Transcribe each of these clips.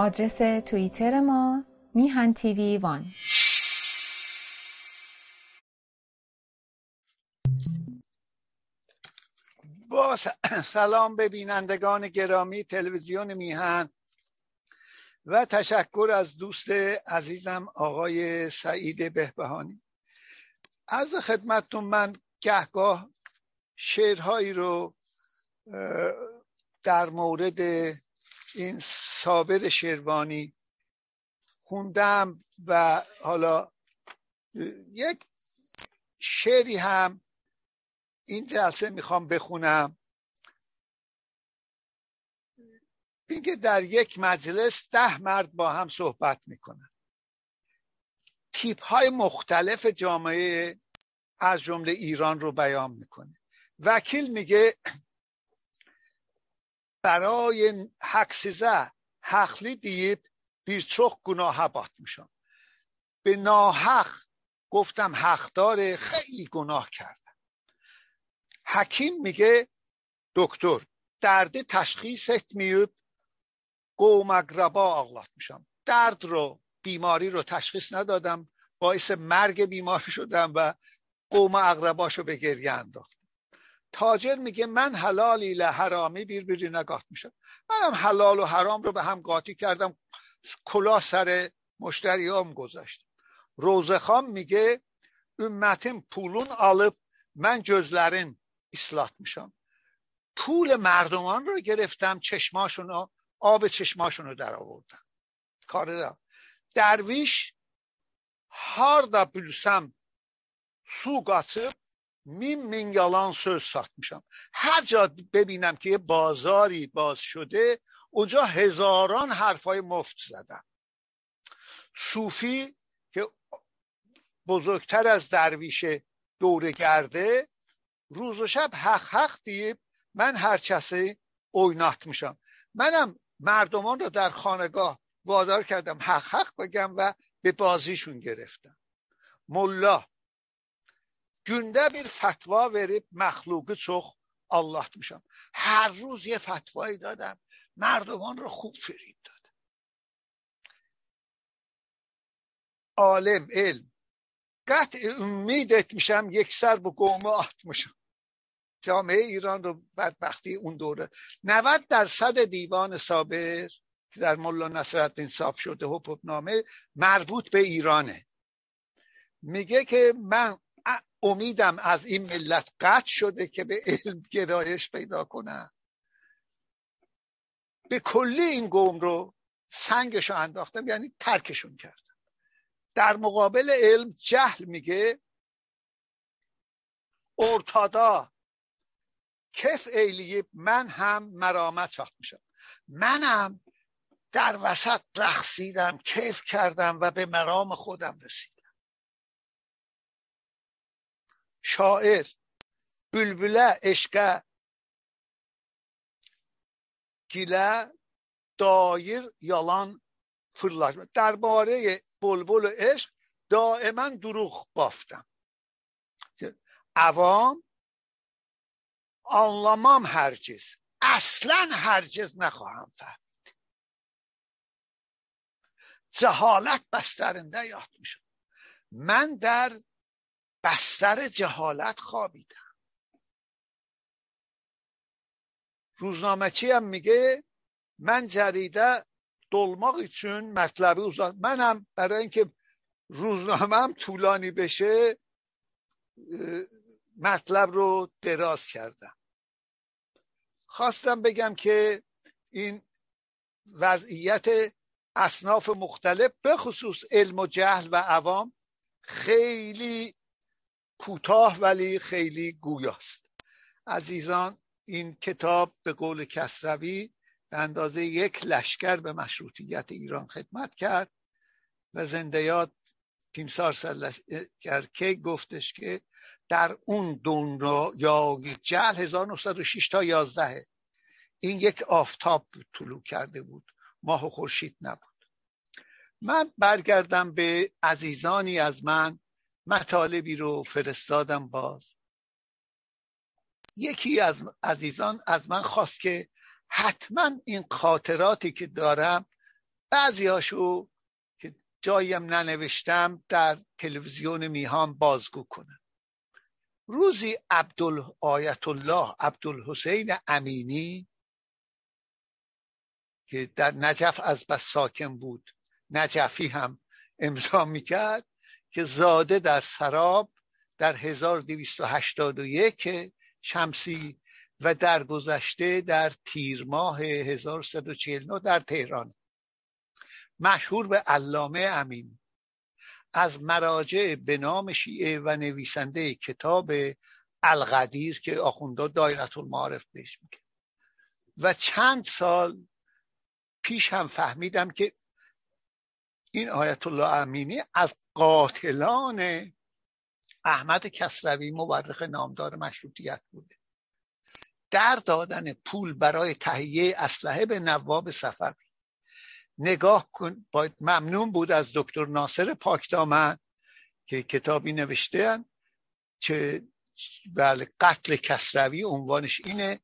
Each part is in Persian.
آدرس توییتر ما میهن تیوی وان. با سلام به بینندگان گرامی تلویزیون میهن و تشکر از دوست عزیزم آقای سعید بهبهانی. از خدمتتون من گهگاه شعرهایی رو در مورد این صابر شیروانی خوندم و حالا یک شعری هم این جلسه می‌خوام بخونم. اینکه در یک مجلس ده مرد با هم صحبت می‌کنن. تیپ های مختلف جامعه از جمله ایران رو بیان می‌کنه. وکیل میگه برای حقسیزه حقلی دیب birçok گناه بات میشم. به ناحق گفتم حق داره خیلی گناه کردم. حکیم میگه دکتر درد تشخیص etmeyip قوم اقربا آغلات میشم. درد رو بیماری رو تشخیص ندادم باعث مرگ بیماری شدم و قوم اقرباشو به گریه انداخت تاجر میگه من حلالی لحرامی بیر بیری نگاه میشم منم حلال و حرام رو به هم قاطی کردم. کلا سر مشتریام گذاشتم روزخان میگه ümmetin پولون alıp من جزلرین اصلاح میشم. پول مردمان رو گرفتم چشماشون رو آب چشماشون رو در آوردم. کار دارم. درویش هار da bülsem su qaçıb min min yalan söz satmışam. هر جا ببینم که یه بازاری باز شده اونجا هزاران حرفای مفت زدم صوفی که بزرگتر از درویش دورگرده روز و شب حق حق دیب من هر چسه اوینات میشم منم مردمان رو در خانگاه وادار کردم حق حق بگم و به بازیشون گرفتم ملا günde bir فتوا verip مخلوقی çok Allah میشم هر روز یه فتوایی دادم مردمان رو خوب فریب دادم عالم علم قطع امیدت میشم یک سر به قومه میشم جامعه ایران رو بدبختی اون دوره 90 درصد دیوان صابر که در ملا نصرالدین صاحب شده حکم نامه مربوط به ایرانه میگه که من امیدم از این ملت قطع شده که به علم گرایش پیدا کنن. به کلی این قوم رو سنگش رو انداختم یعنی ترکشون کردم در مقابل علم جهل میگه ارتادا کف ایلیه من هم مرامت ساخت میشم منم در وسط رقصیدم کیف کردم و به مرام خودم رسیدم. شاعر بلبله عشقه گیله دایر yalan fırlaşma بلبل و عشق دائما دروغ بافتم. عوام anlamam اصلا هرگز نخواهم فهمید. جهالت بسترنده یاد میشم. من در بستر جهالت خوابیدم. روزنامه هم میگه؟ من جریده دلماغ چون مطلبی uzat منم برای اینکه روزنامه هم طولانی بشه مطلب رو دراز کردم. خواستم بگم که این وضعیت اصناف مختلف به خصوص علم و جهل و عوام خیلی کوتاه ولی خیلی گویاست. عزیزان این کتاب به قول کسروی به اندازه یک لشکر به مشروطیت ایران خدمت کرد و زنده یاد تیمسار کی گفتش که در اون دنیا جل 1906 تا 11 این یک آفتاب طلوع کرده بود. ماه و خورشید نبود. من برگردم به عزیزانی از من مطالبی رو فرستادم باز. یکی از عزیزان از من خواست که حتما این خاطراتی که دارم بعضی هاشو که جاییم ننوشتم در تلویزیون میهان بازگو کنم. روزی عبدال آیت الله عبدالحسین امینی که در نجف از بس ساکن بود نجفی هم امضا می‌کرد که زاده در سراب در 1281 شمسی و در گذشته در تیر ماه 1149 در تهران. مشهور به علامه امین. از مراجع به نام شیعه و نویسنده کتاب القدیر که آخونده دایرت المعارف بهش میگه. و چند سال پیش هم فهمیدم که این آیت الله امینی از قاتلان احمد کسروی مورخ نامدار مشروطیت بوده. در دادن پول برای تهیه اسلحه به نواب صفوی. نگاه کن باید ممنون بود از دکتر ناصر پاکدامن که کتابی نوشته که بله قتل کسروی عنوانش اینه.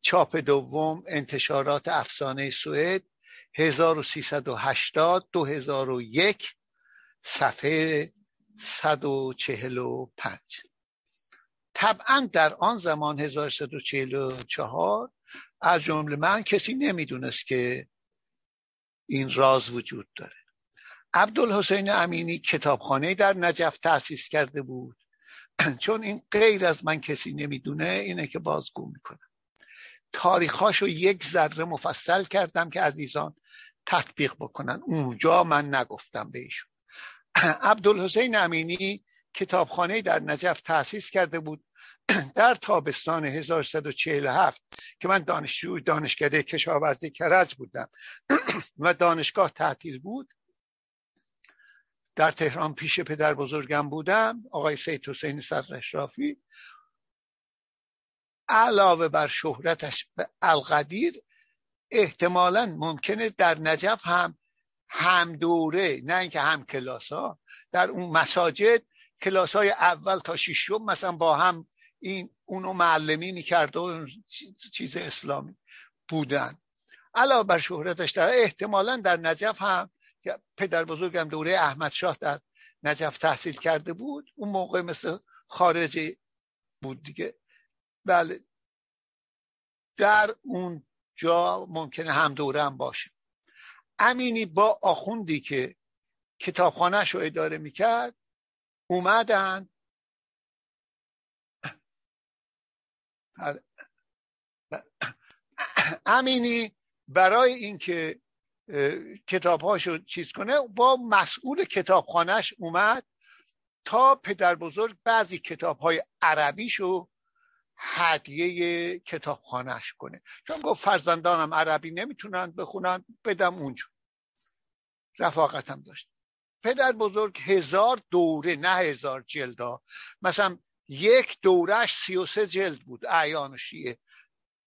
چاپ دوم انتشارات افسانه سوئد 1380 2001 صفحه 145 طبعا در آن زمان 1144 از جمله من کسی نمی‌دونست که این راز وجود داره. عبدالحسین امینی کتابخانه در نجف تأسیس کرده بود. چون این غیر از من کسی نمی‌دونه اینه که بازگو می‌کنم. تاریخاشو یک ذره مفصل کردم که عزیزان تطبیق بکنن. اونجا من نگفتم بهشون عبدالحسین امینی کتابخانه در نجف تأسیس کرده بود. در تابستان 1147 که من دانشجو دانشکده کشاورزی کرج بودم و دانشگاه تعطیل بود در تهران پیش پدر بزرگم بودم آقای سید حسین اشرافی علاوه بر شهرتش به القدیر احتمالا ممکنه در نجف هم هم دوره نه اینکه هم کلاس ها در اون مساجد کلاس های اول تا ششم مثلا با هم این اونو معلمی می‌کرد و چیز اسلامی بودن. علاوه بر شهرتش در احتمالا در نجف هم پدر بزرگم دوره احمد شاه در نجف تحصیل کرده بود. اون موقع مثل خارجی بود دیگه. بله. در اون جا ممکنه هم دوره هم باشه. امینی با آخوندی که کتابخانهش رو اداره می‌کرد اومدن. امینی برای اینکه کتابهاشو چیز کنه با مسئول کتابخانهش اومد تا پدر بزرگ بعضی کتاب های عربیشو هدیه کتابخانهش کنه. چون گفت فرزندانم عربی نمی‌تونن بخونن بدم اونجا. رفاقتم داشت. پدر بزرگ هزار دوره نه هزار جلدا مثلا یک دورش سی و سه جلد بود اعیان شیعه.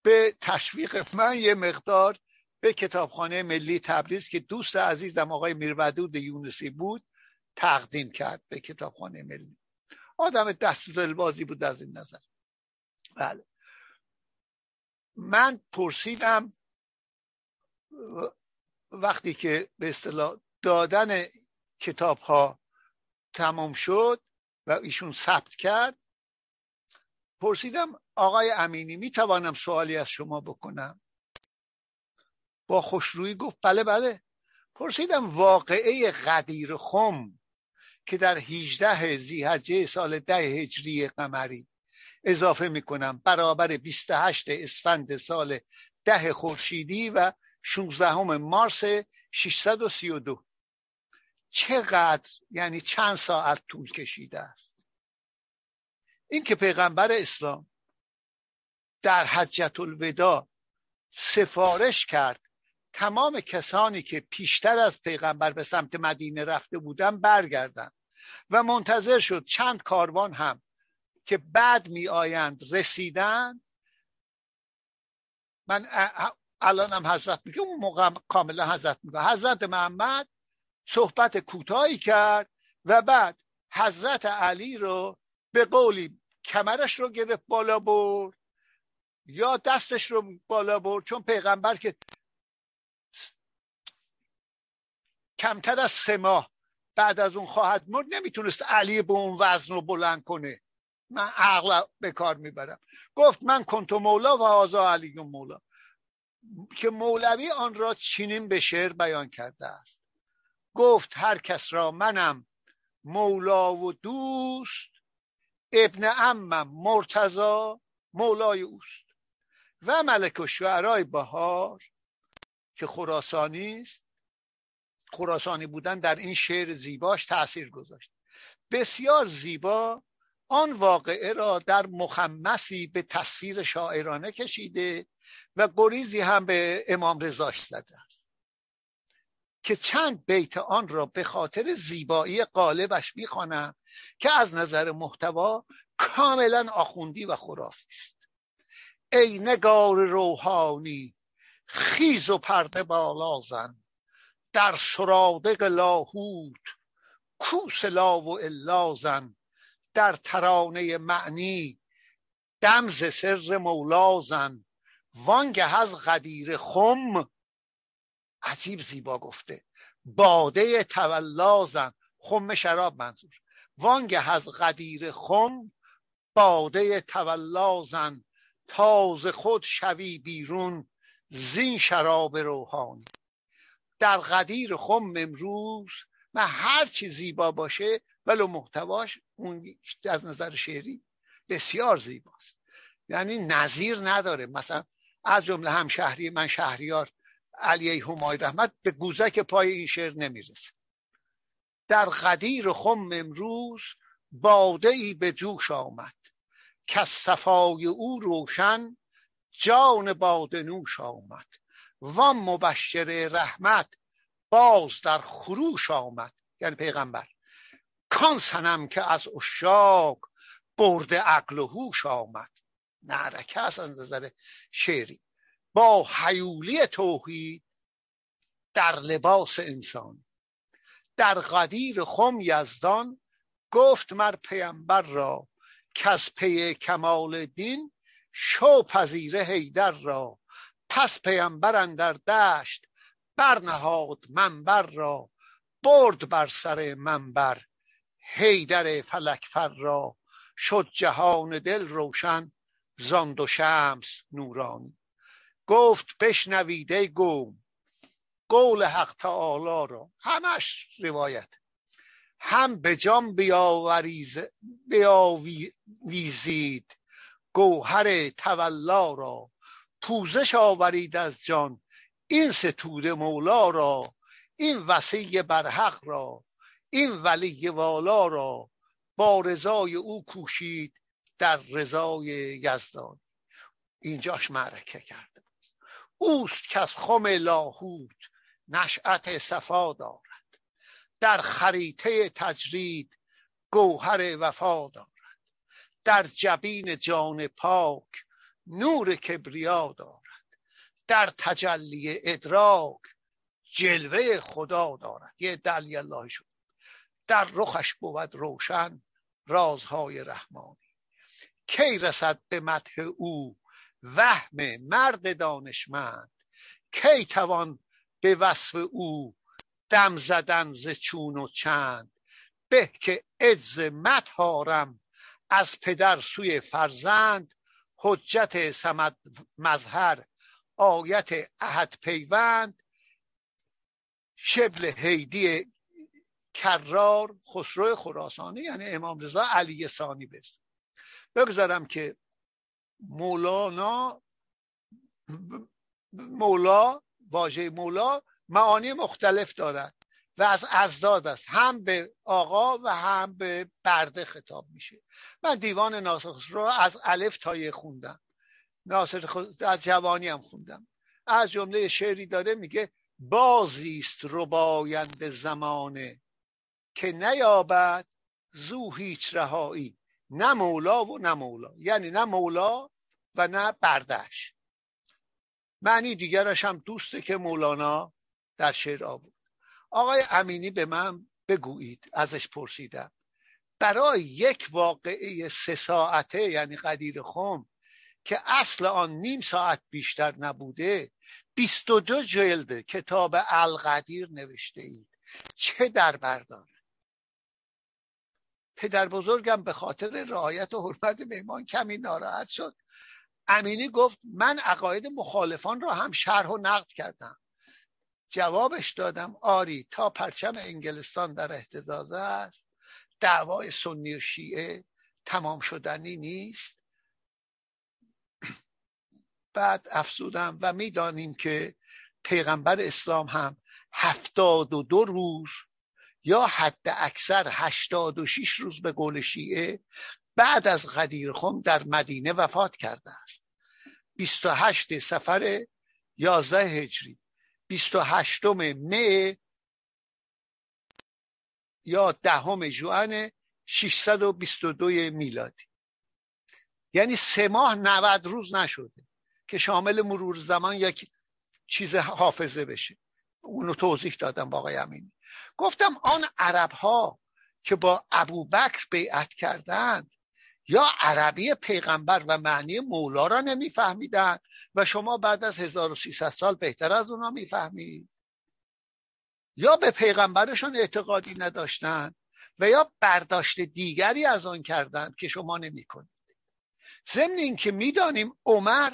به تشویق من یه مقدار به کتابخانه ملی تبریز که دوست عزیزم آقای میرودود یونسی بود تقدیم کرد به کتابخانه ملی. آدم دست بازی بود از این نظر. بله. من پرسیدم وقتی که به اصطلاح دادن کتاب ها تمام شد و ایشون ثبت کرد پرسیدم آقای امینی می توانم سوالی از شما بکنم؟ با خوشرویی گفت بله بله. پرسیدم واقعه قدیر خم که در 18 زیهجه سال ده هجری قمری اضافه می‌کنم. برابر 28 اسفند سال ده خورشیدی و 16 مارس 632 چقدر یعنی چند ساعت طول کشیده است؟ این که پیغمبر اسلام در حجت الوداع سفارش کرد تمام کسانی که پیشتر از پیغمبر به سمت مدینه رفته بودن برگردن و منتظر شد چند کاروان هم که بعد می آیند رسیدن من الانم حضرت میگه اون موقع کاملا حضرت میگه. حضرت محمد صحبت کوتاهی کرد و بعد حضرت علی رو به قولی کمرش رو گرفت بالا برد. یا دستش رو بالا برد چون پیغمبر که کمتر از سه ماه بعد از اون خواهد مرد نمی‌تونست علی به اون وزن رو بلند کنه. من عقل به کار می‌برم. گفت من کنتو مولا و آزا علی مولا. که مولوی آن را چینین به شعر بیان کرده است. گفت هر کس را منم مولا و دوست ابن امم مرتضا مولای اوست. و ملک و شعرهای بهار که خراسانی است. خراسانی بودن در این شعر زیباش تاثیر گذاشت. بسیار زیبا آن واقعه را در مخمسی به تصویر شاعرانه کشیده و گریزی هم به امام رضاش زده است. که چند بیت آن را به خاطر زیبایی قالبش می‌خوانم که از نظر محتوا کاملا آخوندی و خرافی است. ای نگار روحانی خیز و پرده بالا زن. در سرادق لاهوت کوس لا و الا زن. در ترانه معنی دمز سر مولا زن وانگه از غدیر خم. عجیب زیبا گفته. باده تولا زن. خم شراب منظور. وانگه از غدیر خم باده تولا زن. تاز خود شوی بیرون زین شراب روحانی. در غدیر خم امروز و هر چی زیبا باشه ولو محتواش اون از نظر شعری بسیار زیباست. یعنی نظیر نداره. مثلا از جمله هم شهری من شهریار علی همای رحمت به گوزک پای این شعر نمی‌رسه. در غدیر خم امروز باده ای به جوش آمد که صفای او روشن جان باده نوش آمد. و مبشر رحمت باز در خروش آمد یعنی پیغمبر. کان سنم که از اشاق برده عقل و هوش آمد. نعرکه از نظر شعری. با حیولی توحید در لباس انسان. در قدیر خم یزدان گفت مر پیامبر را که از پی کمال دین شو پذیره هیدر را. پس پیامبر در دشت برنهاد منبر را برد بر سر منبر هیدر فلکفر را. شد جهان دل روشن زاند و شمس نورانی. گفت بشنویده گم قول حق تعالی را. همش روایت. هم به جام بیاویزید. گوهر تولا را پوزش آورید از جان. این ستود مولا را این وسیع برحق را این ولی والا را با رضای او کوشید در رضای یزدان. اینجاش معرکه کرده اوست که از خم لاهوت نشأت صفا دارد. در خریطه تجرید گوهر وفا دارد. در جبین جان پاک نور کبریا دارد. در تجلی ادراک جلوه خدا دارد. یه دلی الله شد. در رخش بود روشن رازهای رحمانی. کی رسد به او؟ وهم مرد دانشمند. کی توان به وصف او دم زدن ز چون و چند؟ به که عز مدهارم از پدر سوی فرزند حجت سمد مظهر آیت احد پیوند شبل هیدی کرار خسرو خراسانی یعنی امام رضا علی ثانی بست. بگذارم که مولانا مولا واژه مولا معانی مختلف دارد و از ازداد است. هم به آقا و هم به برده خطاب میشه. من دیوان ناصر رو از الف تا خوندم. ناصر خود از جوانی هم خوندم. از جمله شعری داره میگه بازیست رباینده زمانه که نیابد زو هیچ رهایی نه مولا و نه مولا. یعنی نه مولا و نه بردش. معنی دیگرش هم دوسته که مولانا در شعر آورد. آقای امینی به من بگویید ازش پرسیدم. برای یک واقعه سه ساعته یعنی قدیر خم که اصل آن نیم ساعت بیشتر نبوده 22 جلد کتاب القدیر نوشته اید. چه در بردار پدر بزرگم به خاطر رعایت و حرمت مهمان کمی ناراحت شد. امینی گفت من عقاید مخالفان را هم شرح و نقد کردم. جوابش دادم آری تا پرچم انگلستان در احتزازه است. دعوای سنی و شیعه تمام شدنی نیست. بعد افزودم و می‌دانیم که پیغمبر اسلام هم هفتاد و دو روز یا حد اکثر هشتاد و شیش روز به قول شیعه بعد از غدیر خم در مدینه وفات کرده است. 28 سفر 11 هجری. 28 مه یا دهم جوان 622 میلادی. یعنی سه ماه 90 روز نشده. که شامل مرور زمان یک چیز حافظه بشه. اونو توضیح دادم با آقای امینی. گفتم آن عرب ها که با ابو بکر بیعت کردند یا عربی پیغمبر و معنی مولا را نمیفهمیدن و شما بعد از 1300 سال بهتر از اونا می‌فهمید؟ یا به پیغمبرشون اعتقادی نداشتن و یا برداشت دیگری از آن کردند که شما نمی کنید ضمن اینکه می‌دانیم عمر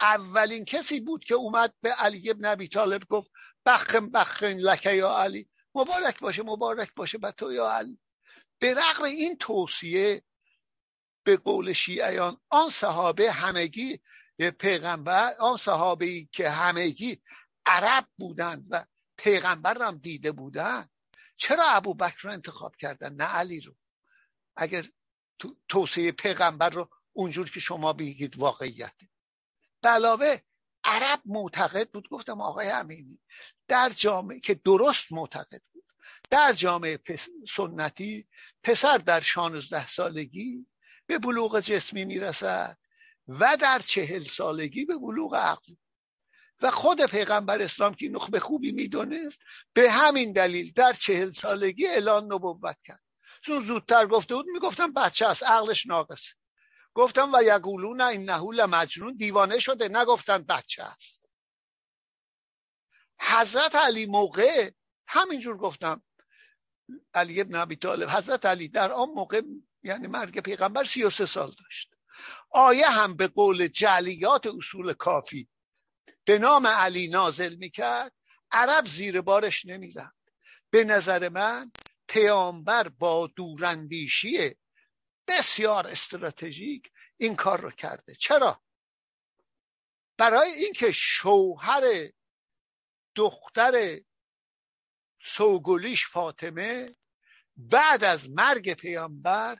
اولین کسی بود که اومد به علی ابن ابی طالب گفت بخم بخم لکه یا علی. مبارک باشه مبارک باشه به تو یا علی. به رغم این توصیه به قول شیعیان آن صحابه همگی پیغمبر آن صحابه ای که همگی عرب بودند و پیغمبر هم دیده بودند چرا ابو بکر رو انتخاب کردن؟ نه علی رو. اگر توصیه پیغمبر رو اونجور که شما بگید واقعیته به علاوه عرب معتقد بود گفتم آقای امینی در جامعه که درست معتقد بود در جامعه سنتی پسر در شانزده سالگی به بلوغ جسمی می‌رسد و در چهل سالگی به بلوغ عقلی و خود پیغمبر اسلام که نخبه خوبی می‌دونست به همین دلیل در چهل سالگی اعلان نبوت کرد. چون زودتر گفته بود می‌گفتم بچه است عقلش ناقصه. گفتم و یقولون انه مجنون دیوانه شده نگفتن بچه است. حضرت علی موقع همینجور گفتم. علی ابن ابی طالب حضرت علی در آن موقع یعنی مرگ پیغمبر سی و سه سال داشت. آیه هم به قول جلیات اصول کافی. به نام علی نازل می‌کرد عرب زیر بارش نمیرند به نظر من پیامبر با دوراندیشی بسیار استراتژیک این کار رو کرده. چرا؟ برای اینکه شوهر دختر سوگلیش فاطمه بعد از مرگ پیامبر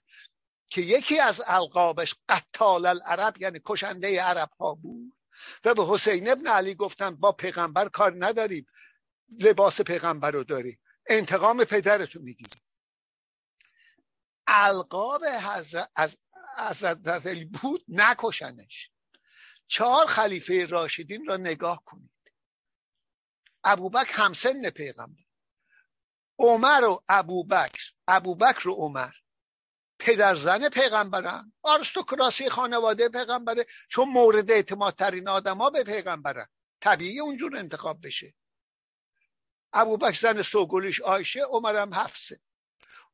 که یکی از القابش قتال العرب یعنی کشنده عرب ها بود و به حسین ابن علی گفتن با پیغمبر کار نداریم لباس پیغمبر رو داریم انتقام پدرتو می‌گیریم. القاب از حضرت علی بود نکشنش. چهار خلیفه راشدین را نگاه کنید. ابوبکر همسن پیغمبر. عمر و ابوبکر ابوبکر و عمر. پدر زن پیغمبرن. آرستوکراسی خانواده پیغمبره. چون مورد اعتماد ترین آدما به پیغمبرن. طبیعی اونجور انتخاب بشه. ابوبکر زن سوگلیش آیشه عمرم حفصه.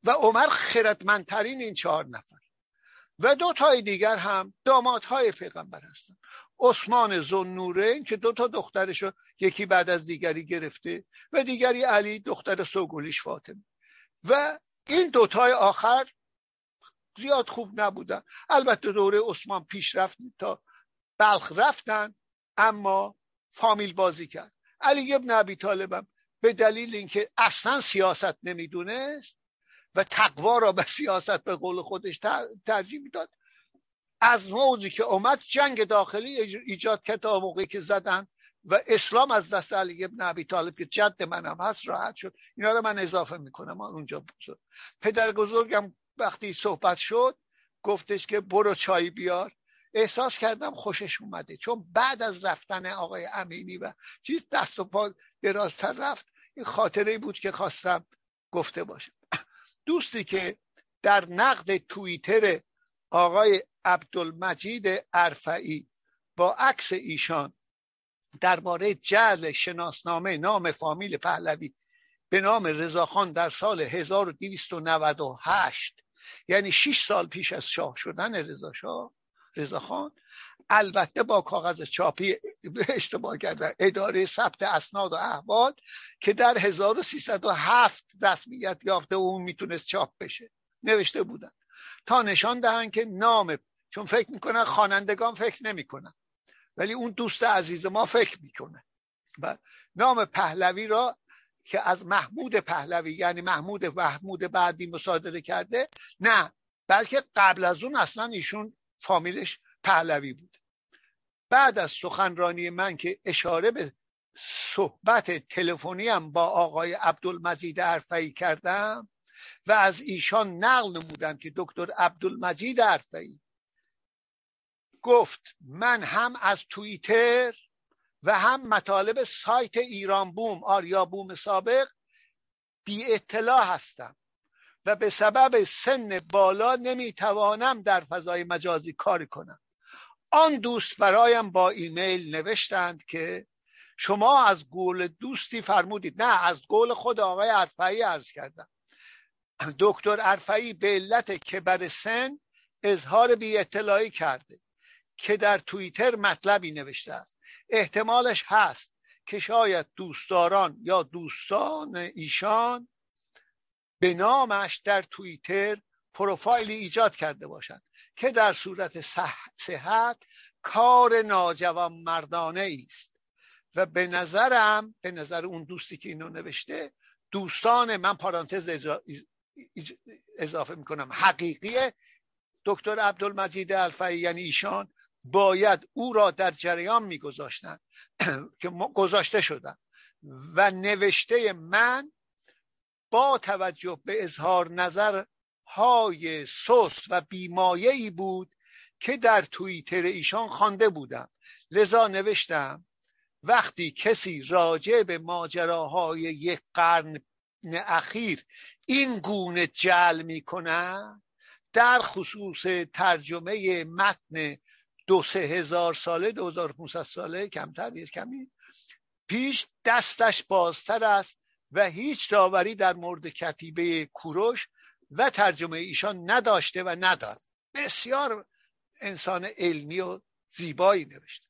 و عمر خردمندترین این چهار نفر. و دو تای دیگر هم دامادهای پیغمبر هستن. عثمان زنورین که دو تا دخترشو یکی بعد از دیگری گرفته و دیگری علی دختر سوگلیش فاطمه. و این دوتای آخر زیاد خوب نبودن. البته دوره عثمان پیش رفت تا بلخ رفتن اما فامیل بازی کرد. علی ابن ابی طالبم به دلیل اینکه اصلا سیاست نمی‌دونست و تقوا را به سیاست به قول خودش ترجیح می‌داد. از موضوعی که اومد جنگ داخلی ایجاد کرد تا موقعی که زدن و اسلام از دست علی ابن ابی طالب که جد منم هست راحت شد. اینا رو من اضافه می‌کنم. اونجا بزرگ. پدر بزرگم وقتی صحبت شد گفتش که برو چای بیار. احساس کردم خوشش اومده. چون بعد از رفتن آقای امینی و چیز دست و پا درازتر رفت این خاطره بود که خواستم گفته باشم. دوستی که در نقد توییتر آقای عبدالمجید ارفعی با عکس ایشان درباره جعل شناسنامه نام فامیل پهلوی به نام رضاخان در سال 1298 یعنی 6 سال پیش از شاه شدن رضا شاه رضاخان البته با کاغذ چاپی اشتباه کردن اداره ثبت اسناد و احوال که در 1307 رسمیت یافته و اون می‌تونست چاپ بشه. نوشته بودن. تا نشان دهن که نام چون فکر می‌کنن خوانندگان فکر نمی‌کنن. ولی اون دوست عزیز ما فکر می‌کنه. و نام پهلوی را که از محمود پهلوی یعنی محمود محمود بعدی مصادره کرده نه بلکه قبل از اون اصلا ایشون فامیلش پهلوی بود. بعد از سخنرانی من که اشاره به صحبت تلفنی هم با آقای عبدالمجید عرفایی کردم و از ایشان نقل نمودم که دکتر عبدالمجید عرفایی گفت من هم از توییتر و هم مطالب سایت ایران بوم آریا بوم سابق بی اطلاع هستم و به سبب سن بالا نمی‌توانم در فضای مجازی کار کنم. آن دوست برایم با ایمیل نوشتند که شما از گول دوستی فرمودید. نه از گول خود آقای عرفایی عرض کردم. دکتر عرفایی به علت کبر سن اظهار بی اطلاعی کرده که در توییتر مطلبی نوشته است. احتمالش هست که شاید دوستداران یا دوستان ایشان به نامش در توییتر پروفایلی ایجاد کرده باشند که در صورت صحت کار ناجوان مردانه است و به نظرم به نظر اون دوستی که اینو نوشته دوستان من پارانتز اضافه می‌کنم حقیقی دکتر عبدالمجید الفایی یعنی ایشان باید او را در جریان میگذاشتند که گذاشته شدن و نوشته من با توجه به اظهار نظر های سست و بیمایه بود که در توییتر ایشان خوانده بودم. لذا نوشتم وقتی کسی راجع به ماجراهای یک قرن اخیر این گونه جل می‌کنه در خصوص ترجمه متن دو سه هزار ساله دو هزار ساله کمتر نیست کمی پیش دستش بازتر است و هیچ داوری در مورد کتیبه کوروش و ترجمه ایشان نداشته و ندارد بسیار انسان علمی و زیبایی نوشته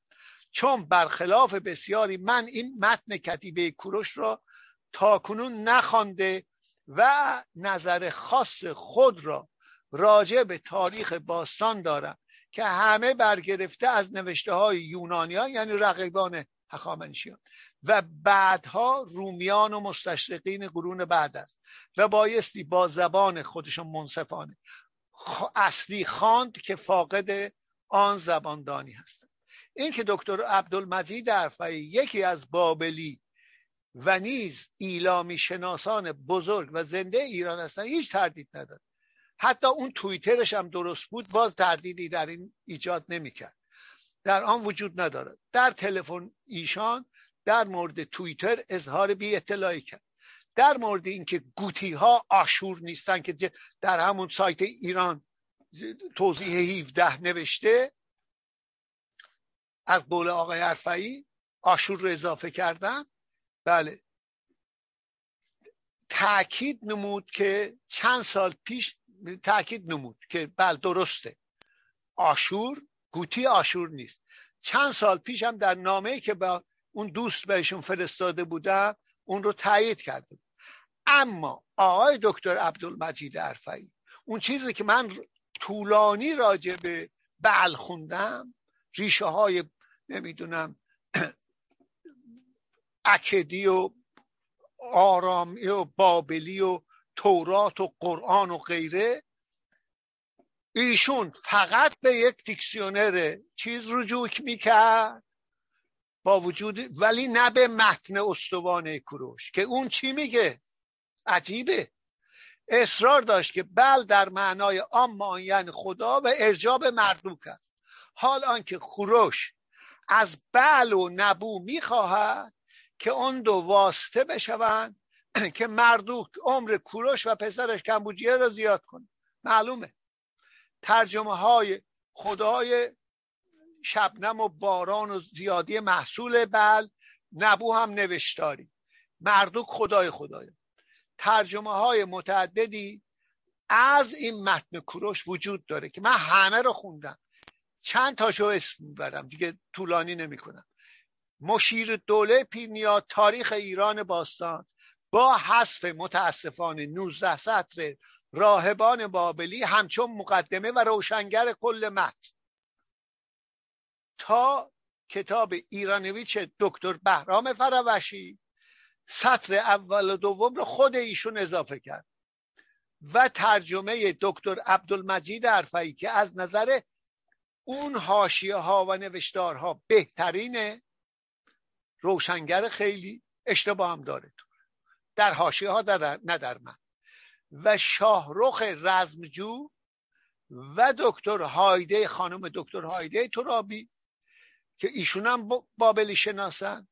چون برخلاف بسیاری من این متن کتیبه کوروش را تاکنون نخوانده و نظر خاص خود را راجع به تاریخ باستان دارم که همه برگرفته از نوشته های یونانیان یعنی رقیبان هخامنشیان. و بعدها رومیان و مستشرقین قرون بعد است و بایستی با زبان خودشون منصفانه. اصلی خواند که فاقد آن زباندانی هستند این که دکتر عبدالمجید عرفایی یکی از بابلی و نیز ایلامی شناسان بزرگ و زنده ایران هستند هیچ تردید نداره. حتی اون توییترش هم درست بود باز تردیدی در این ایجاد نمی‌کرد. در آن وجود ندارد. در تلفن ایشان در مورد توییتر اظهار بی اطلاعی کرد. در مورد اینکه گوتی ها آشور نیستن که در همون سایت ایران توضیح 17 نوشته از قول آقای عرفایی آشور رو اضافه کردن. بله. تاکید نمود که چند سال پیش تاکید نمود که بله درسته. آشور گوتی آشور نیست. چند سال پیش هم در نامه که با اون دوست بهشون فرستاده بودم اون رو تایید کرده اما آقای دکتر عبدالمجید عرفایی اون چیزی که من طولانی راجع به بل خوندم ریشه های نمی‌دونم اکدی و آرامی و بابلی و تورات و قرآن و غیره ایشون فقط به یک دیکسیونر چیز رجوع می‌کرد با وجود ولی نه به متن استوانه کروش که اون چی میگه؟ عجیبه. اصرار داشت که بل در معنای آن معین خدا و ارجاب مردوک است. حال آنکه خروش از بل و نبو می‌خواهد که اون دو واسطه بشوند که مردوک عمر کوروش و پسرش کمبوجیه را زیاد کنه. معلومه. ترجمه های خدای شبنم و باران و زیادی محصول بل نبو هم نوشتاری. مردوک خدای خدای. ترجمه های متعددی از این متن کوروش وجود داره که من همه رو خوندم. چند تاشو اسم می‌برم؟ دیگه طولانی نمی‌کنم. مشیر دوله پینیا تاریخ ایران باستان. با حذف متاسفانه 19 سطر راهبان بابلی همچون مقدمه و روشنگر کل متن. تا کتاب ایرانویچ دکتر بهرام فروشی سطر اول و دوم رو خود ایشون اضافه کرد. و ترجمه دکتر عبدالمجید عرفایی که از نظر اون حاشیه ها و نوشتارها بهترینه روشنگر خیلی اشتباه هم داره در حاشیه ها نه در من و شاهرخ رزمجو و دکتر هایده خانم دکتر هایده ترابی که ایشون هم بابلی شناسن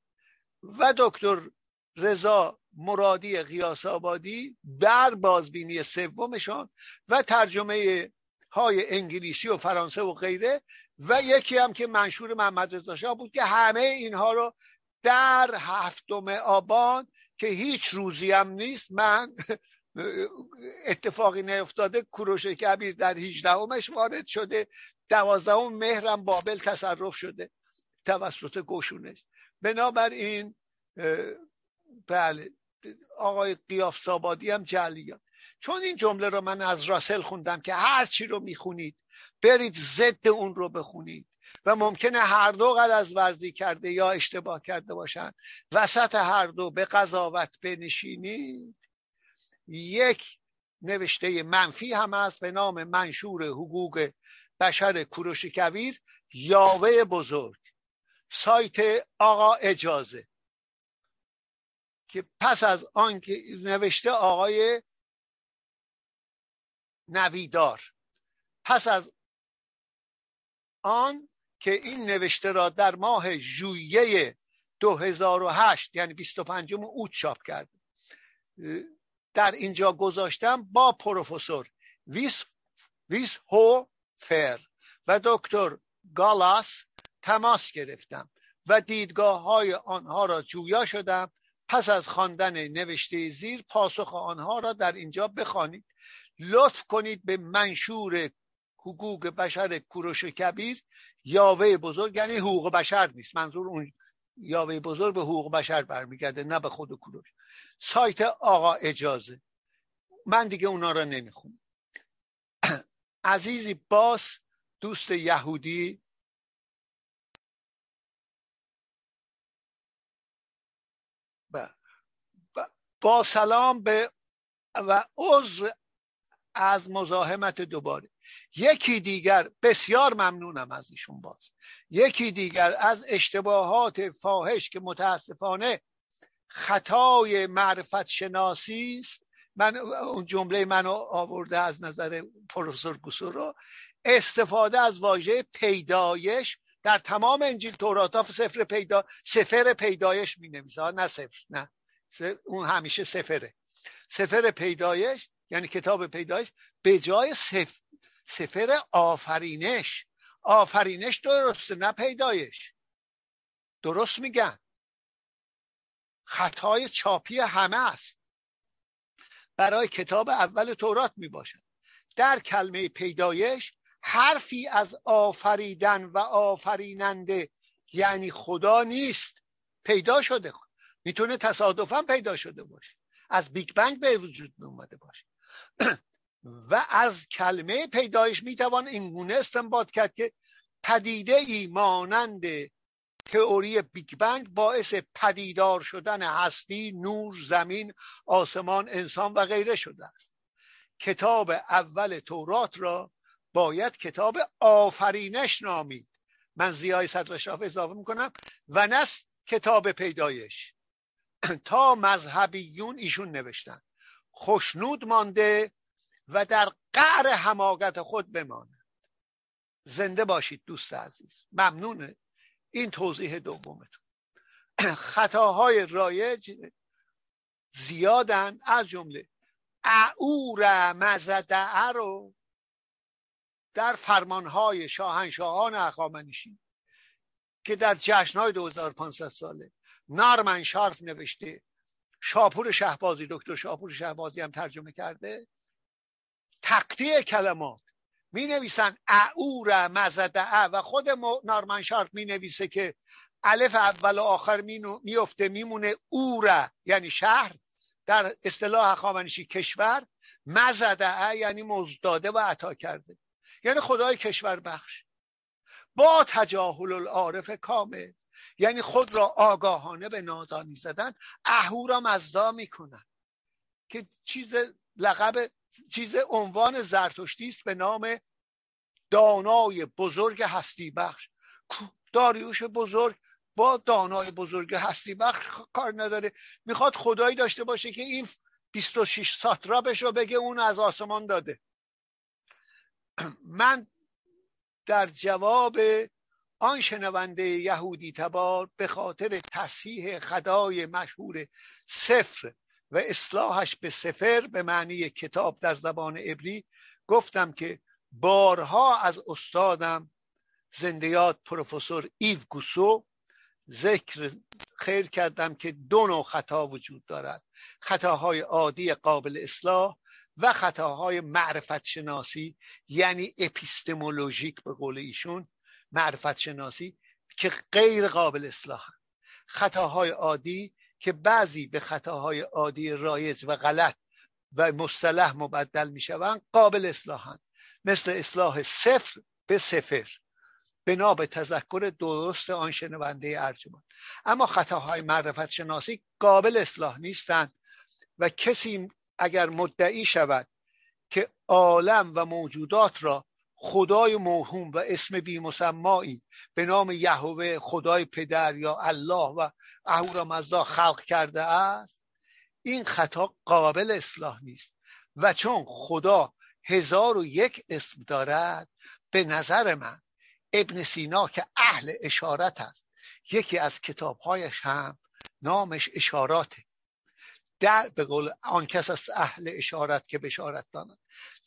و دکتر رضا مرادی قیاس آبادی بر بازبینی سومشان و ترجمه های انگلیسی و فرانسه و غیره و یکی هم که منشور محمد رضا شاه بود که همه اینها رو در هفتم آبان که هیچ روزی هم نیست من اتفاقی نیفتاده کوروش کبیر در 18 همش وارد شده دوازدهم مهرم بابل تصرف شده توسط گشونش. بنابراین بله آقای قیاف سابادی هم جلیان. چون این جمله رو من از راسل خوندم که هر چی رو می‌خونید برید ضد اون رو بخونید و ممکنه هر دو از ورزی کرده یا اشتباه کرده باشن وسط هر دو به قضاوت بنشینید یک نوشته منفی هم هست به نام منشور حقوق بشر کوروش کویر یاوه بزرگ. سایت آقا اجازه. که پس از آن که نوشته آقای نویدار پس از آن که این نوشته را در ماه ژوئیه 2008 یعنی 25 اوت چاپ کرد. در اینجا گذاشتم با پروفسور ویس ویس هو فر و دکتر گالاس تماس گرفتم و دیدگاه های آنها را جویا شدم. پس از خواندن نوشته زیر پاسخ آنها را در اینجا بخوانید. لطف کنید به منشور حقوق بشر کوروش کبیر. یاوه بزرگ یعنی حقوق بشر نیست. منظور اون یاوه بزرگ به حقوق بشر برمیگرده نه به خود کوروش. سایت آقا اجازه. من دیگه اونا را نمی‌خونم. عزیزی باس دوست یهودی. با سلام به و عذر از مزاحمت دوباره. یکی دیگر بسیار ممنونم از ایشون باز. یکی دیگر از اشتباهات فاحش که متاسفانه خطای معرفت شناسی است. من اون جمله منو آورده از نظر پروفسور گوسورو استفاده از واژه پیدایش در تمام انجیل تورات سفر پیدا سفر پیدایش می نویسه. نه سفر نه. اون همیشه سفره. سفر پیدایش یعنی کتاب پیدایش به جای سف... سفر آفرینش. آفرینش درسته نه پیدایش. درست میگن. خطای چاپی همه است. برای کتاب اول تورات می در کلمه پیدایش حرفی از آفریدن و آفریننده یعنی خدا نیست پیدا شده. می‌تونه تصادفا پیدا شده باشه. از بیگ بنگ به وجود اومده باشه. و از کلمه پیدایش می‌توان اینگونه استنباط کرد که پدیده ای مانند تئوری بیگ بنگ باعث پدیدار شدن هستی نور زمین آسمان انسان و غیره شده است. کتاب اول تورات را باید کتاب آفرینش نامید. من زیای صدر اضافه می‌کنم و نه کتاب پیدایش. تا مذهبیون ایشون نوشتن. خوشنود مانده و در قعر حماقت خود بماند. زنده باشید دوست عزیز. ممنونه این توضیح دومتون. خطاهای رایج زیادن از جمله اعور مزدعه رو در فرمانهای شاهنشاهان اخامنشی که در جشنهای 2500 ساله نارمن شارف نوشته شاپور شهبازی دکتر شاپور شهبازی هم ترجمه کرده تقطیع کلمات می نویسن اعور مزدعه و خود نارمن شارک می نویسه که الف اول و آخر میفته میمونه اوره یعنی شهر در اصطلاح هخامنشی کشور. مزدعه یعنی مزداده و عطا کرده. یعنی خدای کشور بخش. با تجاهل العارف کامل. یعنی خود را آگاهانه به نادانی زدن. اهورا مزدا می‌کنن. که چیز لقب چیز عنوان زرتشتی است به نام دانای بزرگ هستی بخش. داریوش بزرگ با دانای بزرگ هستی بخش کار نداره. می‌خواد خدایی داشته باشه که این 26 ساترابش رو بگه اون از آسمان داده. من در جواب آن شنونده یهودی تبار به خاطر تصحیح خدای مشهور سفر و اصلاحش به سفر به معنی کتاب در زبان عبری گفتم که بارها از استادم زندیات پروفسور ایو گوسو ذکر خیر کردم که دو نوع خطا وجود دارد. خطاهای عادی قابل اصلاح و خطاهای معرفت شناسی یعنی اپیستمولوژیک به قول ایشون معرفت شناسی که غیر قابل اصلاح خطاهای عادی که بعضی به خطاهای عادی رایج و غلط و مصطلح مبدل می شوند قابل اصلاحند مثل اصلاح صفر به صفر بنا به تذکر درست آن شنونده ارجمند اما خطاهای معرفت شناسی قابل اصلاح نیستند و کسی اگر مدعی شود که عالم و موجودات را خدای موهوم و اسم بیمسمایی به نام یهوه خدای پدر یا الله و اهورامزدا خلق کرده است. این خطا قابل اصلاح نیست و چون خدا هزار و یک اسم دارد به نظر من ابن سینا که اهل اشارت است یکی از کتابهایش هم نامش اشاراته. در به قول آن کس از اهل اشارت که بشارت داند.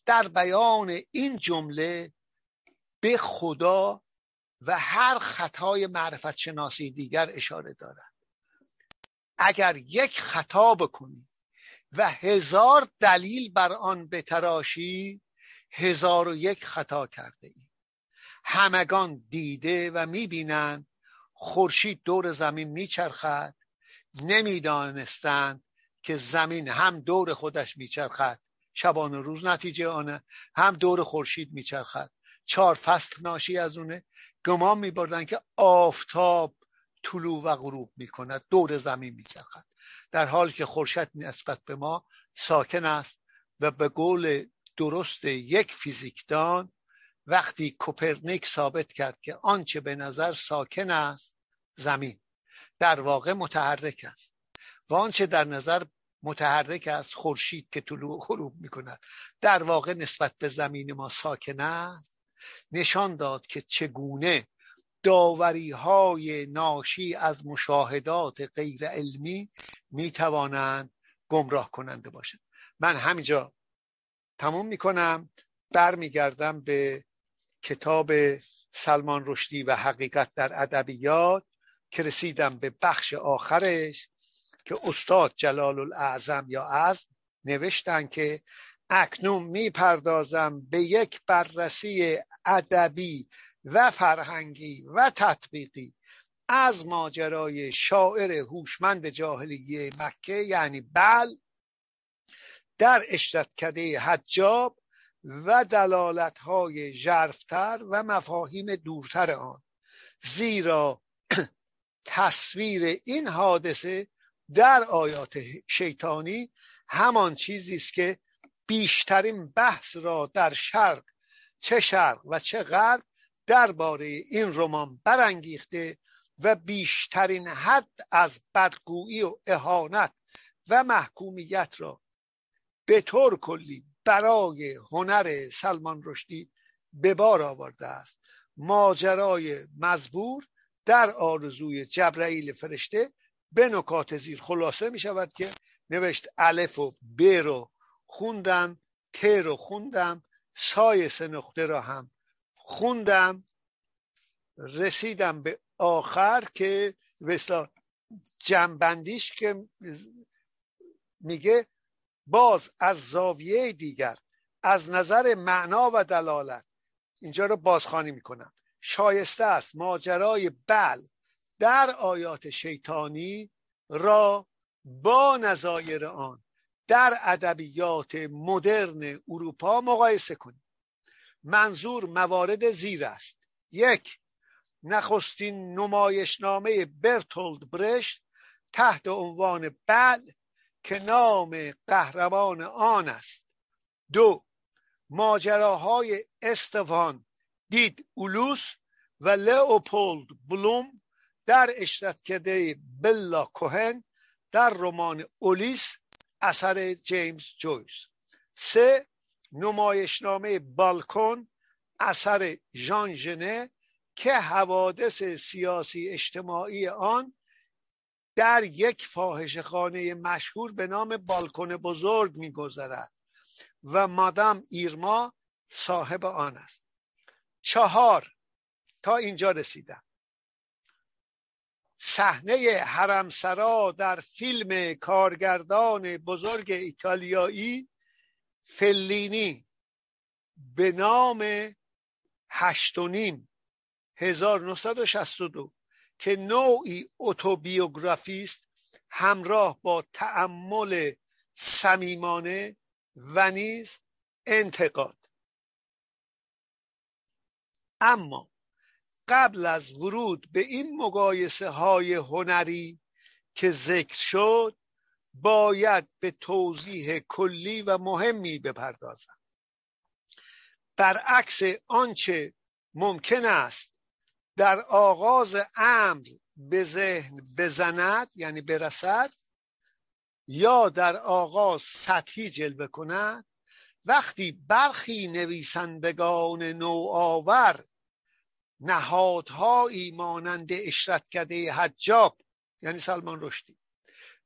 در بیان این جمله به خدا و هر خطای معرفت شناسی دیگر اشاره دارد. اگر یک خطا بکنی و هزار دلیل بر آن بتراشی هزار و یک خطا کرده ای. همگان دیده و می‌بینند خورشید دور زمین میچرخد نمی‌دانستند که زمین هم دور خودش میچرخد. شبان و روز نتیجه آنه. هم دور خورشید میچرخد. چهار فصل ناشی از اونه. گمان میبردن که آفتاب طلوع و غروب می‌کند. دور زمین میچرخد. در حالی که خورشید نسبت به ما ساکن است و به قول درست یک فیزیکدان وقتی کوپرنیک ثابت کرد که آنچه به نظر ساکن است زمین. در واقع متحرک است. و آنچه در نظر متحرک است خورشید که طلوع غروب می کند در واقع نسبت به زمین ما ساکن است. نشان داد که چگونه داوری های ناشی از مشاهدات غیر علمی می توانند گمراه کننده باشند. من همینجا تموم می کنم برمیگردم به کتاب سلمان رشدی و حقیقت در ادبیات که رسیدم به بخش آخرش. که استاد جلال الاعظم یا از نوشتن که اکنون می‌پردازم به یک بررسی ادبی و فرهنگی و تطبیقی از ماجرای شاعر هوشمند جاهلیه مکه یعنی بل در اشتدکده حجاب و دلالت های جرفتر و مفاهیم دورتر آن. زیرا تصویر این حادثه در آیات شیطانی همان چیزی است که بیشترین بحث را در شرق چه شرق و چه غرب درباره این رمان برانگیخته و بیشترین حد از بدگویی و اهانت و محکومیت را به طور کلی برای هنر سلمان رشدی به بار آورده است. ماجرای مزبور در آرزوی جبرئیل فرشته به نکات زیر خلاصه می شود که نوشت الف و ب رو خوندم ت رو خوندم سای سه نقطه را هم خوندم. رسیدم به آخر که مثلا جنبندیش که میگه باز از زاویه دیگر از نظر معنا و دلالت. اینجا رو بازخوانی می‌کنم. شایسته است ماجرای بل در آیات شیطانی را با نظایر آن در ادبیات مدرن اروپا مقایسه کنیم. منظور موارد زیر است. یک نخستین نمایشنامه برتولد برشت تحت عنوان بل که نام قهرمان آن است. دو ماجراهای استفان دید اولوس و لئوپولد بلوم در اشرت کرده بلا کوهن در رمان اولیس اثر جیمز جویس سه نمایشنامه بالکن اثر ژان ژنه که حوادث سیاسی اجتماعی آن در یک فاحش خانه مشهور به نام بالکن بزرگ میگذرد و مادام ایرما صاحب آن است. چهار تا اینجا رسیدم. صحنه حرمسرا در فیلم کارگردان بزرگ ایتالیایی فلینی به نام هشت و نیم 1962 که نوعی اتوبیوگرافی است همراه با تأمل صمیمانه و نیز انتقاد. اما قبل از ورود به این مقایسه های هنری که ذکر شد باید به توضیح کلی و مهمی بپردازم. برعکس آنچه ممکن است در آغاز امر به ذهن بزند یعنی برسد یا در آغاز سطحی جلوه کند وقتی برخی نویسندگان نوآور نهادهایی مانند اشرتکده حجاب یعنی سلمان رشدی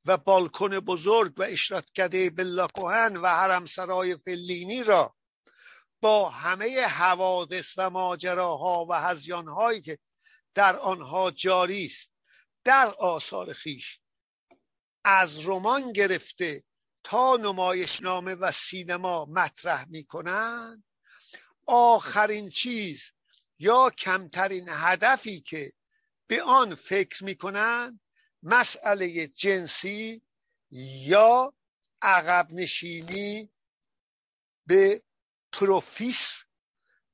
و بالکن بزرگ و اشرتکده بلا کوهن و حرمسرای فلینی را با همه حوادث و ماجراها و هزیانهایی که در آنها جاری است در آثار خیش از رمان گرفته تا نمایشنامه و سینما مطرح می کنند آخرین چیز یا کمترین هدفی که به آن فکر می کنند مسئله جنسی یا عقب نشینی به پروفیس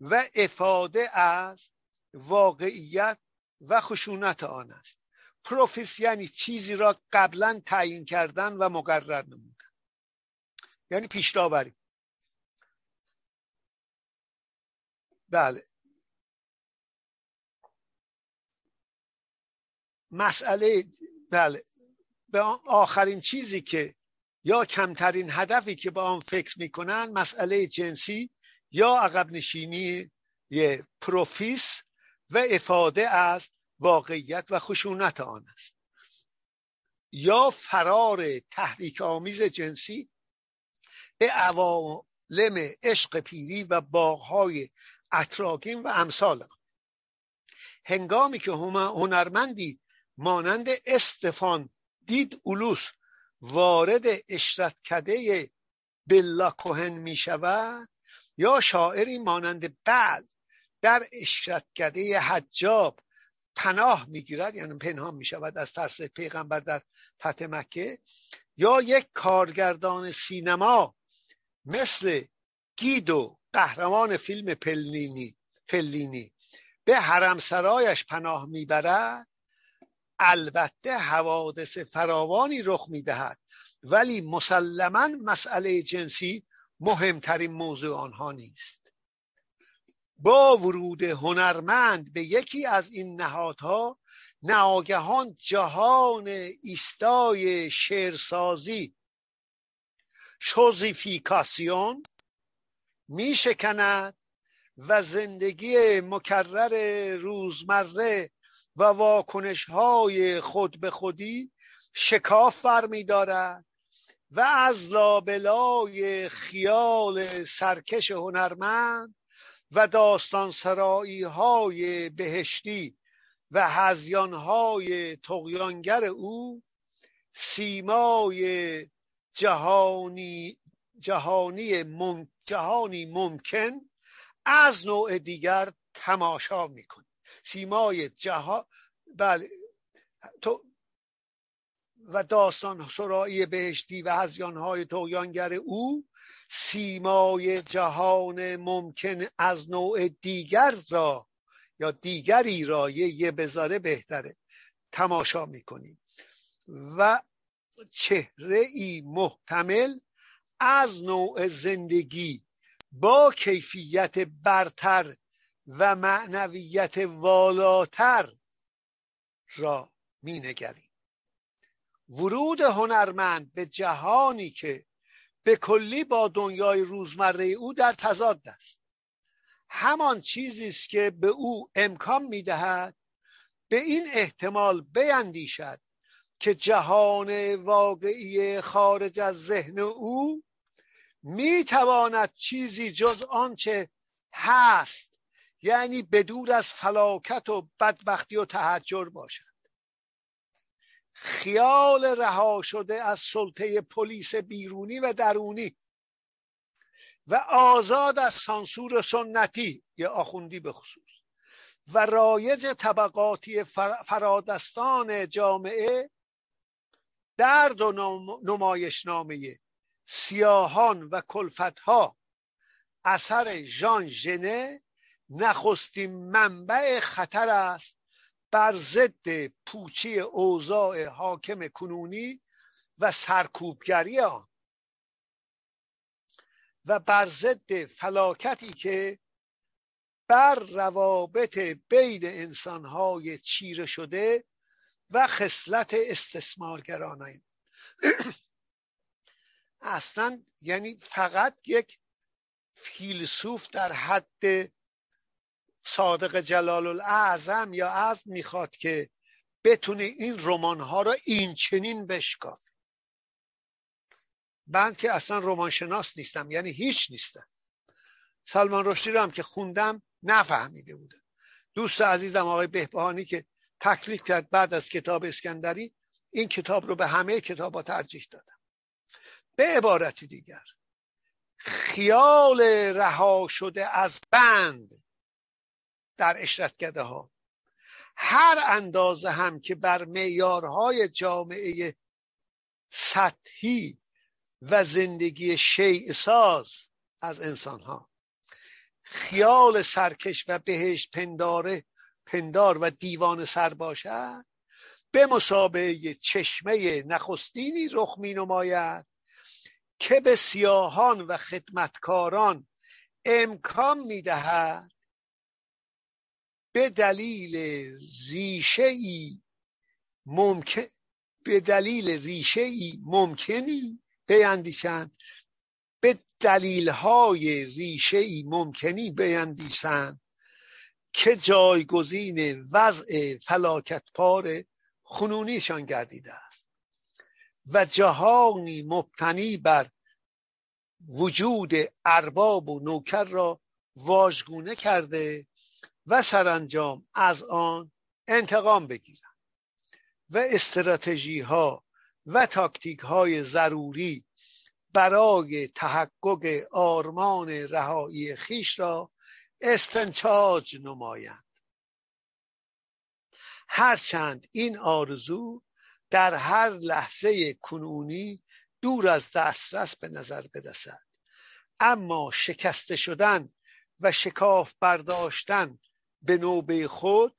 و افاده از واقعیت و خشونت آن است. پروفیس یعنی چیزی را قبلا تعیین کردن و مقرر نمودن. یعنی پیشداوری بله. مسئله بله به آخرین چیزی که یا کمترین هدفی که با آن فکر می‌کنن مسئله جنسی یا عقب نشینی پروفیس و افاده از واقعیت و خشونت آن است. یا فرار تحریک آمیز جنسی به عوالم عشق پیری و باغهای اتراکین و امثال هنگامی که هنرمندی مانند استفان دید اولوس وارد اشرتکده بلا کوهن می شود یا شاعری مانند بل در اشرتکده حجاب پناه می‌گیرد یعنی پنهان می شود از ترس پیغمبر در فتح مکه یا یک کارگردان سینما مثل گیدو قهرمان فیلم پلینی فلینی به حرمسرایش پناه می‌برد البته حوادث فراوانی رخ می‌دهد ولی مسلما مسئله جنسی مهمترین موضوع آنها نیست. با ورود هنرمند به یکی از این نهادها ناگهان جهان ایستای شعرسازی شوزیفیکاسیون می شکند و زندگی مکرر روزمره و واکنش های خود به خودی شکاف می دارد و از لابلای خیال سرکش هنرمند و داستان سرایی های بهشتی و هزیان های تقیانگر او سیمای جهانی جهانی جهانی ممکن از نوع دیگر تماشا می‌کنی سیمای جهان بله. تو و داستان سرایی بهشتی و هزیانهای تویانگر او سیمای جهان ممکن از نوع دیگر را یا دیگری را یه بذاره بهتره. تماشا می‌کنیم و چهره ای محتمل از نوع زندگی با کیفیت برتر و معنویت والاتر را می نگریم ورود هنرمند به جهانی که به کلی با دنیای روزمره او در تضاد است. همان چیزی است که به او امکان می‌دهد به این احتمال بیندیشد که جهان واقعی خارج از ذهن او می‌تواند چیزی جز آنچه هست یعنی بدور از فلاکت و بدبختی و تحجر باشد. خیال رها شده از سلطه پلیس بیرونی و درونی و آزاد از سانسور سنتی یا آخوندی به خصوص و رایج طبقاتی فرادستان جامعه درد و نمایشنامه سیاهان و کلفتها اثر ژان ژنه نخستین منبع خطر است بر ضد پوچی اوضاع حاکم کنونی و سرکوبگری آن و بر ضد فلاکتی که بر روابط بین انسانهای چیره شده و خصلت استثمارگرانه اصلا یعنی فقط یک فیلسوف در حد صادق جلال الاعظم یا از می‌خواد که بتونه این رمان ها را این چنین بشکافه. من که اصلا رمان شناس نیستم یعنی هیچ نیستم. سلمان رشدی رو هم که خوندم نفهمیده بودم. دوست عزیزم آقای بهبهانی که تکلیف کرد بعد از کتاب اسکندری این کتاب رو به همه کتاب ها ترجیح دادم. به عبارت دیگر خیال رها شده از بند در اشرتگده ها هر اندازه هم که بر معیارهای جامعه سطحی و زندگی شیع ساز از انسان ها خیال سرکش و بهشت پنداره پندار و دیوان سر باشد. به مسابقه چشمه نخستینی رخ می نماید که به سیاهان و خدمتکاران امکان می دهد به دلیل ریشه ای ممکن به دلیل ریشه ای ممکنی بیندیشند به دلیل های ریشه ای ممکنی بیندیشند که جایگزین وضع فلاکت پار خونونیشان گردیده است. و جهانی مبتنی بر وجود ارباب و نوکر را واژگونه کرده و سرانجام از آن انتقام بگیرن و استراتژی ها و تاکتیک های ضروری برای تحقق آرمان رهایی خیش را استنتاج نمایند. هرچند این آرزو در هر لحظه کنونی دور از دسترس به نظر برسد اما شکسته شدن و شکاف برداشتن به نوبه خود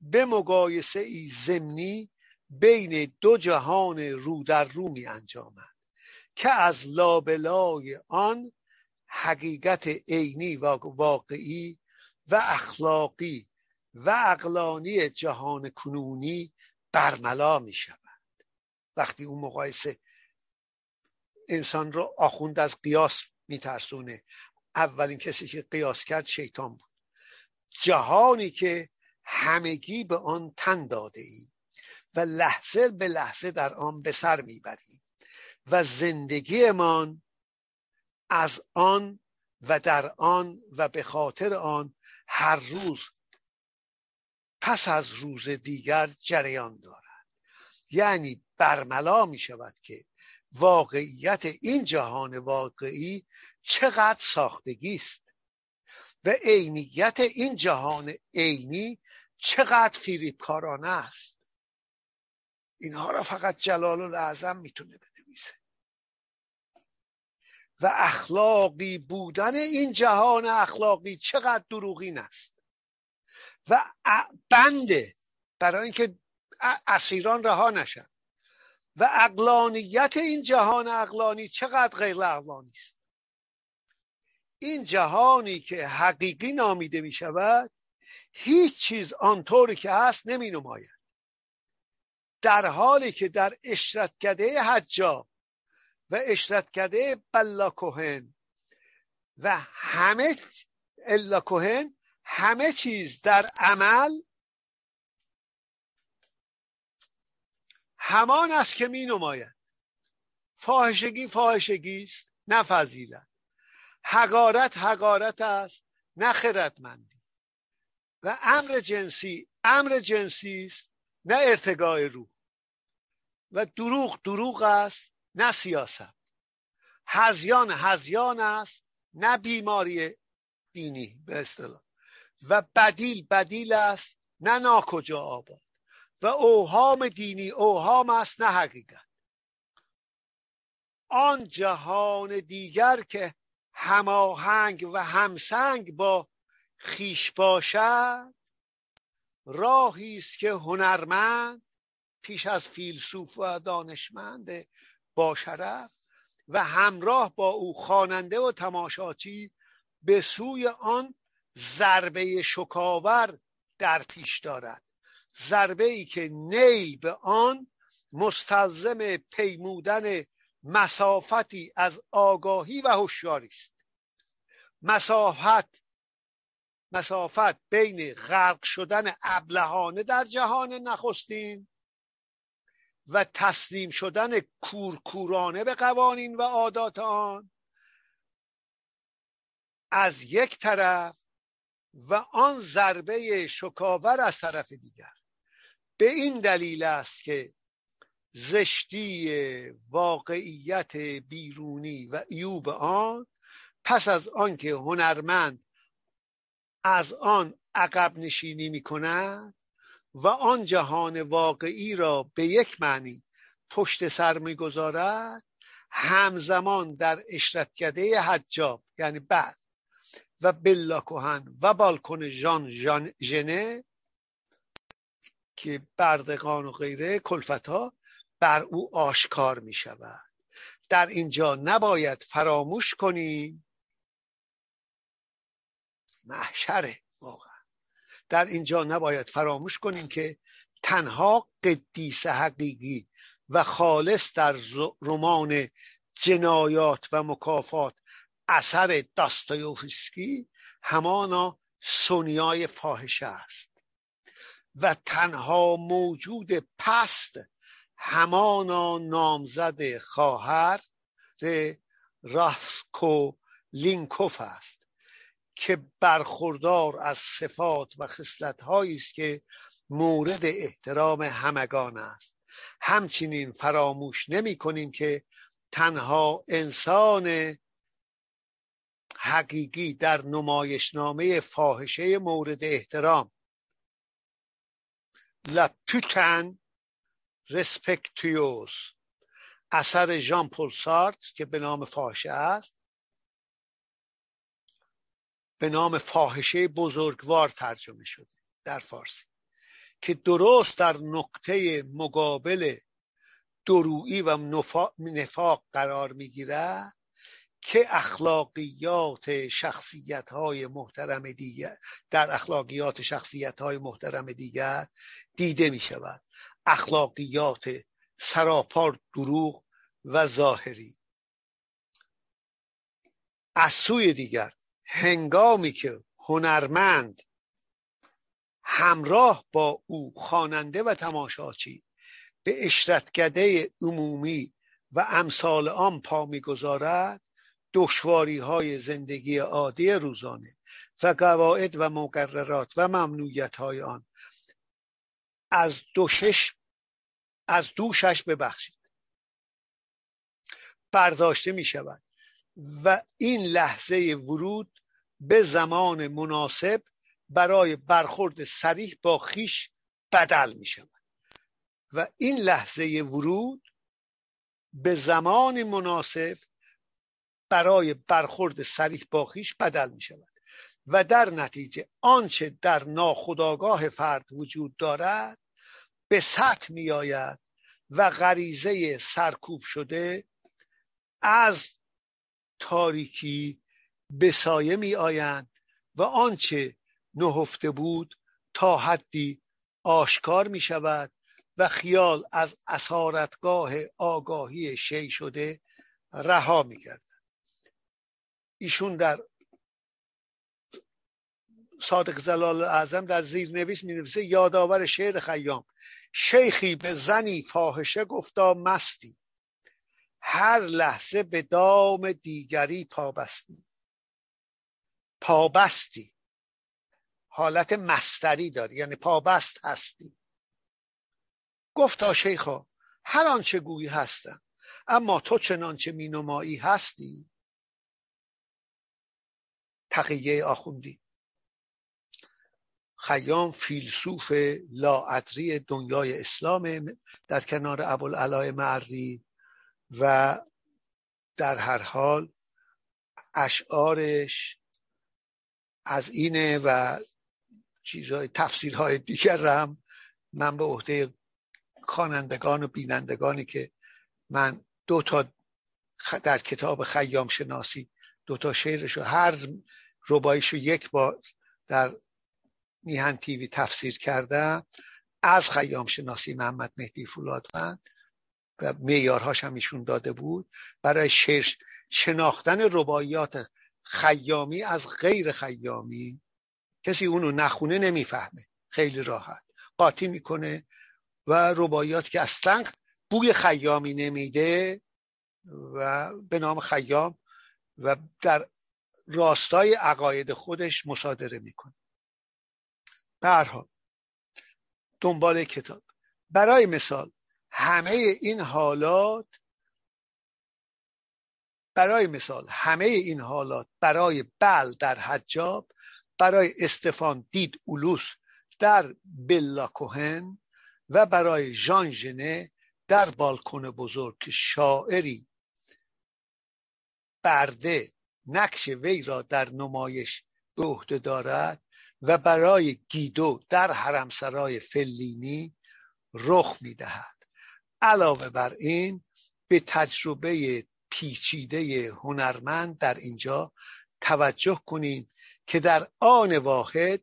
به مقایسه ای زمینی بین دو جهان رو در رو می انجامد که از لابلای آن حقیقت عینی و واقعی و اخلاقی و اقلانی جهان کنونی برملا می شود. وقتی اون مقایسه انسان رو آخوند از قیاس میترسونه اولین کسی که قیاس کرد شیطان بود. جهانی که همگی به آن تن داده ای و لحظه به لحظه در آن به سر می‌بریم و زندگیمان از آن و در آن و به خاطر آن هر روز پس از روز دیگر جریان دارد. یعنی برملا می شود که واقعیت این جهان واقعی چقدر ساختگی است. و عینیت این جهان عینی چقدر فریبکارانه است. اینها را فقط جلال الاعظم می‌تونه بنویسه. و اخلاقی بودن این جهان اخلاقی چقدر دروغین است. و بنده برای اینکه اسیران رها نشن. و اقلانیت این جهان اقلانی چقدر غیر اقلانی است. این جهانی که حقیقی نامیده می شود هیچ چیز آنطوری که هست نمی نماید در حالی که در اشرتکده حجا و اشرتکده بلا کوهن و همه الا کوهن همه چیز در عمل همان است که می نماید فاحشگی فاحشگی است نه فضیلت حقارت حقارت است نه خردمندی. و امر جنسی امر جنسی است نه ارتقاء روح. و دروغ دروغ است نه سیاست. هزیان هزیان است نه بیماری دینی به اصطلاح. و بدیل بدیل است نه ناکجا آباد. و اوهام دینی اوهام است نه حقیقت. آن جهان دیگر که هماهنگ و همسنگ با خیش باشد راهی است که هنرمند پیش از فیلسوف و دانشمند با شرف و همراه با او خواننده و تماشاچی به سوی آن ضربه شکاور در پیش دارد. ضربه ای که نیل به آن مستلزم پیمودن مسافتی از آگاهی و هوشیاری است. مسافت مسافت بین غرق شدن ابلهانه در جهان نخستین و تسلیم شدن کورکورانه به قوانین و عادات آن. از یک طرف و آن ضربه شکاور از طرف دیگر. به این دلیل است که زشتی واقعیت بیرونی و ایوب آن پس از آنکه هنرمند از آن عقب نشینی می کند و آن جهان واقعی را به یک معنی پشت سر می‌گذارد همزمان در اشرتکده حجاب یعنی بعد و بلا کوهن و بالکن جان جان ژنه که بردقان و غیره کلفت ها بر او آشکار می شود در اینجا نباید فراموش کنیم. محشره واقعا. در اینجا نباید فراموش کنیم که تنها قدیس حقیقی و خالص در رمان جنایات و مکافات اثر داستایوفسکی همانا سونیای فاحشه است. و تنها موجود پست همانا نامزد خواهر راسکو لینکوف است که برخوردار از صفات و خصلت است که مورد احترام همگان است. همچنین فراموش نمی کنیم که تنها انسان حقیقی در نمایشنامه فاحشه مورد احترام. لپوتن رسپکتیوس اثر ژان پل سارت که به نام فاحشه است. به نام فاحشه بزرگوار ترجمه شده در فارسی. که درست در نقطه مقابل درویی و نفاق قرار می‌گیرد که اخلاقیات شخصیت های محترم دیگر در اخلاقیات شخصیت های محترم دیگر دیده می شود اخلاقیات سراپار دروغ و ظاهری. از سوی دیگر هنگامی که هنرمند همراه با او خواننده و تماشاچی به اشرتگده عمومی و امثال آن پا می‌گذارد دشواری های زندگی عادی روزانه و قواعد و مقررات و ممنوعیت های آن از دوشش از دوشش ببخشید. برداشته می شود و این لحظه ورود به زمان مناسب برای برخورد سریح با خیش بدل می شود و این لحظه ورود به زمان مناسب برای برخورد سریح با خیش بدل می شود و در نتیجه آنچه در ناخداگاه فرد وجود دارد به سطح می آید و غریزه سرکوب شده از تاریکی به سایه می آیند و آنچه نهفته بود تا حدی آشکار می شود و خیال از اسارتگاه آگاهی شی شده رها می گردد ایشون در صادق زلال اعظم در زیر نویس می نویسه یادآور شعر خیام. شیخی به زنی فاحشه گفتا مستی. هر لحظه به دام دیگری پابستی. پابستی. حالت مستری داری یعنی پابست هستی. گفتا شیخا هر آنچه گویی هستم اما تو چنانچه مینمایی هستی؟ تقیه آخوندی. خیام فیلسوف لاعدری دنیای اسلام در کنار ابوالعلای معری و در هر حال اشعارش از اینه و چیزهای تفسیرهای دیگر هم من به عهده خوانندگان و بینندگانی که من دو تا در کتاب خیام شناسی دو تا شعرش و هر ربایش یک بار در میهن تیوی تفسیر کردم از خیام شناسی محمد مهدی فولادوند و میارهاش هم ایشون داده بود. برای شعر شناختن رباعیات خیامی از غیر خیامی. کسی اونو نخونه نمی‌فهمه. خیلی راحت. قاطی می‌کنه و رباعیات که اصلا بوی خیامی نمیده و به نام خیام و در راستای عقاید خودش مصادره می‌کنه. برها دنبال کتاب. برای مثال همه این حالات برای مثال همه این حالات برای بل در حجاب برای استفان دید اولوس در بلا کوهن و برای ژان ژنه در بالکن بزرگ شاعری برده نقش وی را در نمایش به عهده دارد. و برای گیدو در حرمسرای فلینی رخ می‌دهد. علاوه بر این به تجربه پیچیده هنرمند در اینجا توجه کنیم که در آن واحد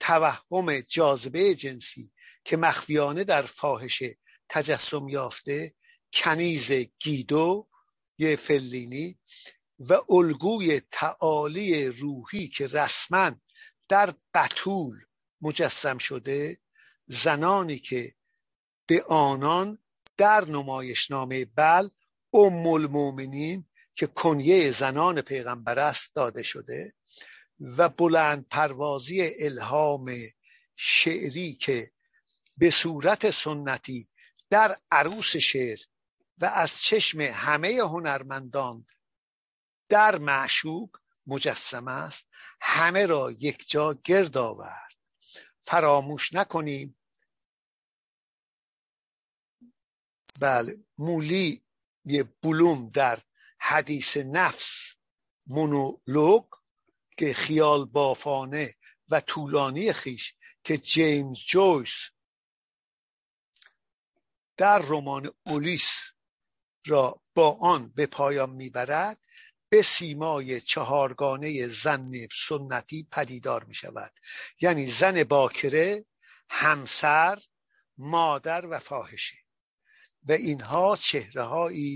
توهم جاذبه جنسی که مخفیانه در فاحشه تجسم یافته کنیز گیدو یه فلینی و الگوی تعالی روحی که رسما در قتول مجسم شده زنانی که به آنان در نمایشنامه بل ام المؤمنین که کنیه زنان پیغمبر است داده شده و بلند پروازی الهام شعری که به صورت سنتی در عروس شعر و از چشم همه هنرمندان در معشوق مجسم است. همه را یک جا گرد آورد. فراموش نکنیم. بله مولی یه بلوم در حدیث نفس مونولوگ که خیال بافانه و طولانی خیش که جیمز جویس در رمان اولیس را با آن به پایان می‌برد. به سیمای چهارگانه زن سنتی پدیدار می شود یعنی زن باکره همسر مادر و فاحشه. و اینها چهره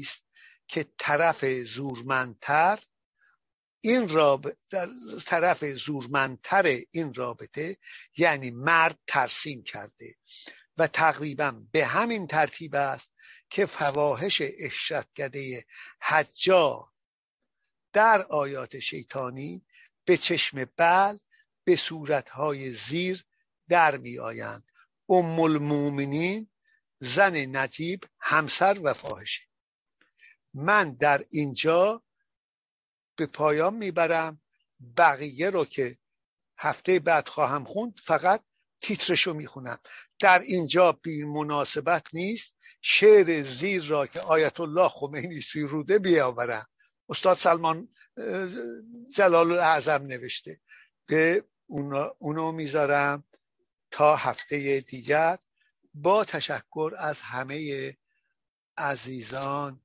است که طرف زورمندتر این رابطه در طرف زورمندتر این رابطه یعنی مرد ترسیم کرده. و تقریبا به همین ترتیب است که فواهش اشرتگده حجا در آیات شیطانی به چشم بل به صورتهای زیر در می آیند ام المومنین زن نجیب همسر و فاحشه. من در اینجا به پایان می‌برم. بقیه رو که هفته بعد خواهم خوند فقط تیترشو می‌خونم. در اینجا بی مناسبت نیست. شعر زیر را که آیت الله خمینی سیروده بیاورم. استاد سلمان جلال اعظم نوشته به اونو می‌ذارم تا هفته دیگر با تشکر از همه عزیزان.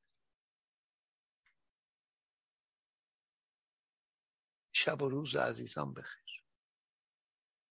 شب و روز عزیزان بخیر.